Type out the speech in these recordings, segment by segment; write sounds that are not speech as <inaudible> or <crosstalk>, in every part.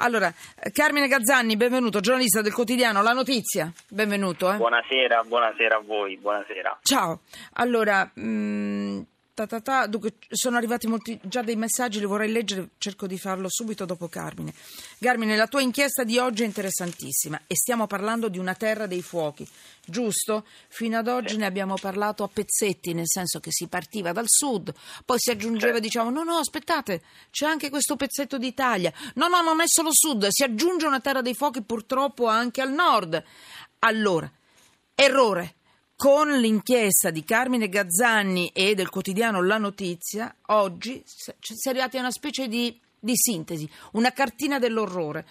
Allora, Carmine Gazzanni, benvenuto, giornalista del quotidiano La Notizia. Benvenuto. Eh. Buonasera, buonasera a voi, buonasera. Ciao. Allora, mh, mm, ta ta ta, dunque, sono arrivati molti, già dei messaggi, li vorrei leggere, cerco di farlo subito dopo Carmine. Carmine, la tua inchiesta di oggi è interessantissima e stiamo parlando di una terra dei fuochi, giusto? Fino ad oggi ne abbiamo parlato a pezzetti, nel senso che si partiva dal sud, poi si aggiungeva, diciamo, no, no, aspettate, c'è anche questo pezzetto d'Italia. No, no, non è solo sud, si aggiunge una terra dei fuochi purtroppo anche al nord. Allora, errore con l'inchiesta di Carmine Gazzanni e del quotidiano La Notizia, oggi si è arrivati a una specie di, di sintesi, una cartina dell'orrore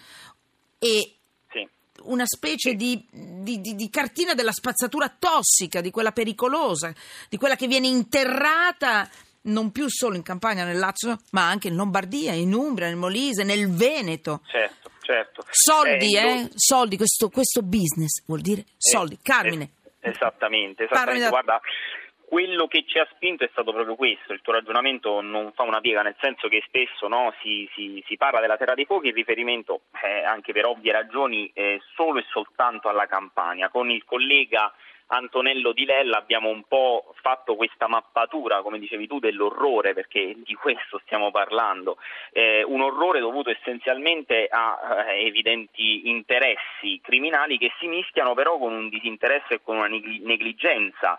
e Sì. una specie di, di- di- cartina della spazzatura tossica, di quella pericolosa, di quella che viene interrata non più solo in Campania, nel Lazio, ma anche in Lombardia, in Umbria, nel Molise, nel Veneto. Certo, certo. Soldi, Eh, eh? Soldi, questo, questo business vuol dire soldi. Eh, Carmine. Esattamente, esattamente. da- Guarda, quello che ci ha spinto è stato proprio questo, il tuo ragionamento non fa una piega, nel senso che spesso no, si, si- si parla della terra dei fuochi in riferimento, eh, anche per ovvie ragioni, eh, solo e soltanto alla Campania. Con il collega Antonello Di Lella abbiamo un po' fatto questa mappatura, come dicevi tu, dell'orrore, perché di questo stiamo parlando. Eh, un orrore dovuto essenzialmente a eh, evidenti interessi criminali che si mischiano però con un disinteresse e con una negli- negligenza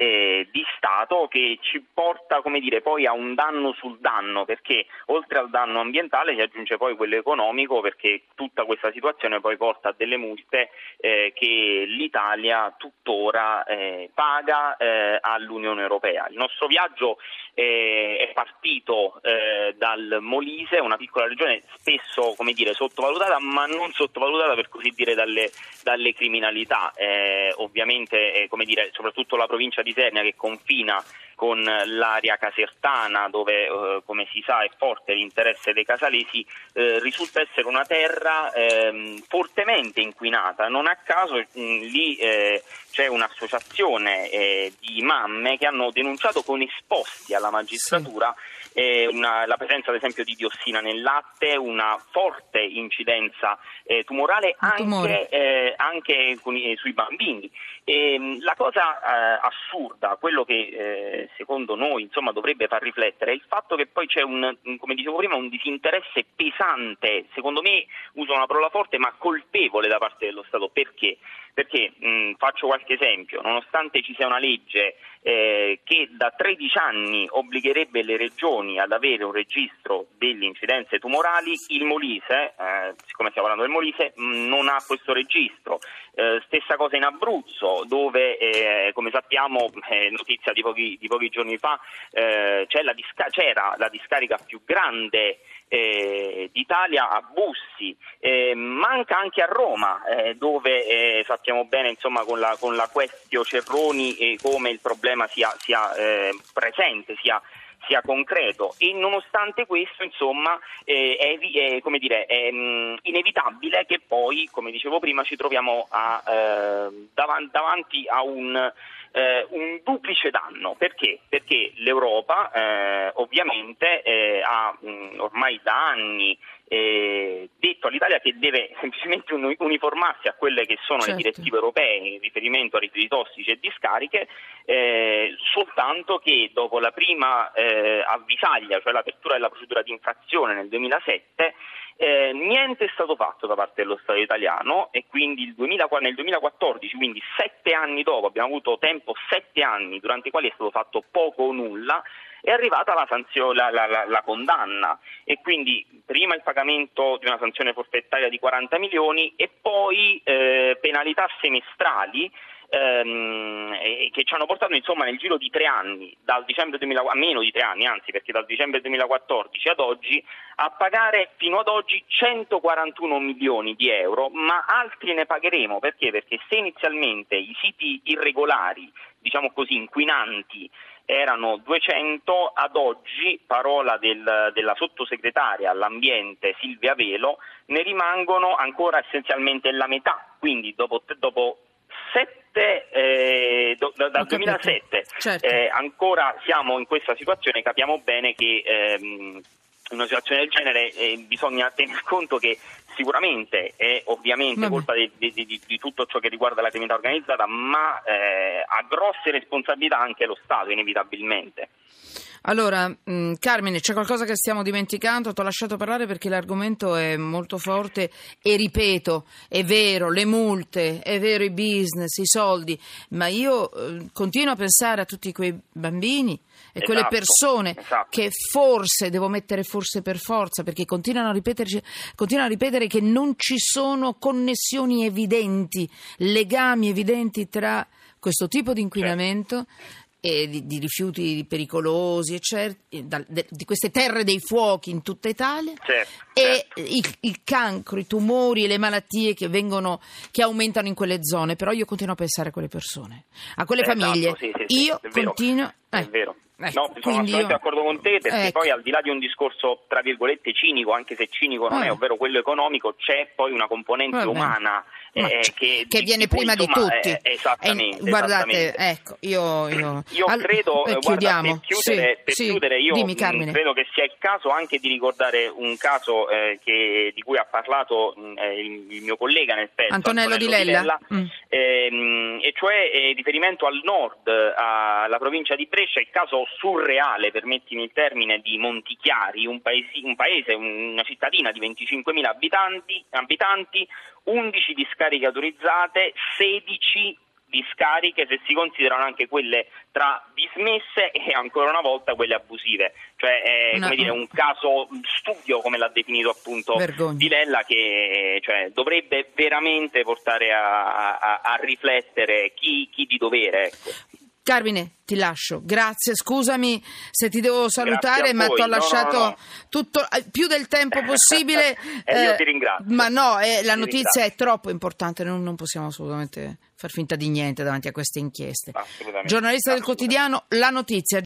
eh, di Stato che ci porta come dire, poi a un danno sul danno perché oltre al danno ambientale si aggiunge poi quello economico perché tutta questa situazione poi porta a delle multe eh, che l'Italia tuttora eh, paga eh, all'Unione Europea. Il nostro viaggio eh, è partito eh, dal Molise, una piccola regione spesso come dire, sottovalutata ma non sottovalutata per così dire dalle, dalle criminalità. Ovviamente come dire, soprattutto la provincia di Isernia che confina con l'area casertana dove eh, come si sa è forte l'interesse dei casalesi eh, risulta essere una terra ehm, fortemente inquinata. Non a caso mh, lì eh, c'è un'associazione eh, di mamme che hanno denunciato con esposti alla magistratura eh, una- la presenza ad esempio di diossina nel latte una forte incidenza eh, tumorale anche, eh, anche con i- sui bambini e, la cosa eh, assurda, quello che eh, secondo noi insomma, dovrebbe far riflettere è il fatto che poi c'è un- come dicevo prima, un disinteresse pesante, secondo me uso una parola forte ma colpevole da parte dello Stato. Perché? Perché mh, faccio qualche esempio, nonostante ci sia una legge eh, che da 13 anni obbligherebbe le regioni ad avere un registro delle incidenze tumorali, il Molise, eh, siccome stiamo parlando del Molise, mh, non ha questo registro. Eh, stessa cosa in Abruzzo, dove eh, come sappiamo, eh, notizia di pochi, di pochi giorni fa, eh, la disca- c'era la discarica più grande eh, d'Italia a Bussi, Eh, manca anche a Roma, eh, dove eh, sappiamo bene insomma, con la, con la questio Cerroni come il problema sia, sia eh, presente, sia sia concreto e nonostante questo insomma eh, è, è, come dire, è mh, inevitabile che poi come dicevo prima ci troviamo a, eh, davan- davanti a un, eh, un duplice danno perché? Perché l'Europa eh, ovviamente eh, ha mh, ormai da anni eh, detto all'Italia che deve semplicemente uni- uniformarsi a quelle che sono Certo. le direttive europee in riferimento a rifiuti tossici e discariche, eh, soltanto che dopo la prima eh, avvisaglia, cioè l'apertura della procedura di infrazione nel 2007, eh, niente è stato fatto da parte dello Stato italiano e quindi il 2000 nel 2014, quindi sette anni dopo, abbiamo avuto tempo sette anni durante i quali è stato fatto poco o nulla, è arrivata la, sanzio- la- la- la- condanna e quindi prima il pagamento di una sanzione forfettaria di 40 milioni e poi eh, penalità semestrali ehm, che ci hanno portato insomma nel giro di tre anni, dal dicembre 2000, a meno di tre anni, anzi perché dal dicembre 2014 ad oggi, a pagare fino ad oggi 141 milioni di euro, ma altri ne pagheremo perché? Perché se inizialmente i siti irregolari, diciamo così, inquinanti, erano 200, ad oggi, parola del- della sottosegretaria all'ambiente Silvia Velo, ne rimangono ancora essenzialmente la metà, quindi dopo, dopo sette, eh, do- da- dal Ho capito. 2007 Certo. eh, ancora siamo in questa situazione, capiamo bene che ehm, in una situazione del genere eh, bisogna tener conto che sicuramente è ovviamente Vabbè. colpa di, di, di, di, tutto ciò che riguarda la criminalità organizzata, ma eh, ha grosse responsabilità anche lo Stato, inevitabilmente. Allora, mh, mm, Carmine, c'è qualcosa che stiamo dimenticando? Ti ho lasciato parlare perché l'argomento è molto forte e ripeto, è vero, le multe, è vero i business, i soldi, ma io eh, continuo a pensare a tutti quei bambini e esatto, quelle persone esatto. che forse, devo mettere forse per forza, perché continuano a, continuano a ripetere che non ci sono connessioni evidenti, legami evidenti tra questo tipo di inquinamento certo e di, di, rifiuti pericolosi, eccetera, di queste terre dei fuochi in tutta Italia certo, e certo. Il, il, cancro, i tumori e le malattie che, vengono, che aumentano in quelle zone. Però io continuo a pensare a quelle persone, a quelle esatto, famiglie. Sì, sì, io continuo. Eh, è vero. Ecco, no, sono assolutamente io... d'accordo con te perché ecco. poi al di là di un discorso tra virgolette cinico, anche se cinico non eh. è, ovvero quello economico, c'è poi una componente Vabbè. umana eh, che, che, viene prima insomma, di tutti. Eh, esattamente. guardate, esattamente. ecco, io, io... io credo, eh, guarda, per chiudere, sì, per sì. chiudere io Dimmi, mh, credo che sia il caso anche di ricordare un caso eh, che, di cui ha parlato mh, eh, il, il, mio collega nel pezzo, Antonello, Antonello Di Lella, Di Lella mm. Ehm, e cioè riferimento al nord, alla provincia di Brescia, il caso surreale permettimi il termine, di Montichiari, un, paesi, un paese, una cittadina di 25.000 abitanti, abitanti 11 discariche autorizzate, 16 discariche se si considerano anche quelle tra dismesse e ancora una volta quelle abusive, cioè è no. dire, un caso studio come l'ha definito appunto Vergogna. Di Lella che cioè, dovrebbe veramente portare a, a, a riflettere chi, chi, di dovere. Ecco. Carmine, ti lascio. Grazie, scusami se ti devo salutare, ma ti ho lasciato no, no, no. tutto eh, più del tempo <laughs> possibile. eh, io ti ringrazio. Ma no, eh, la notizia è troppo importante, non, non, possiamo assolutamente far finta di niente davanti a queste inchieste. Giornalista del quotidiano, la notizia.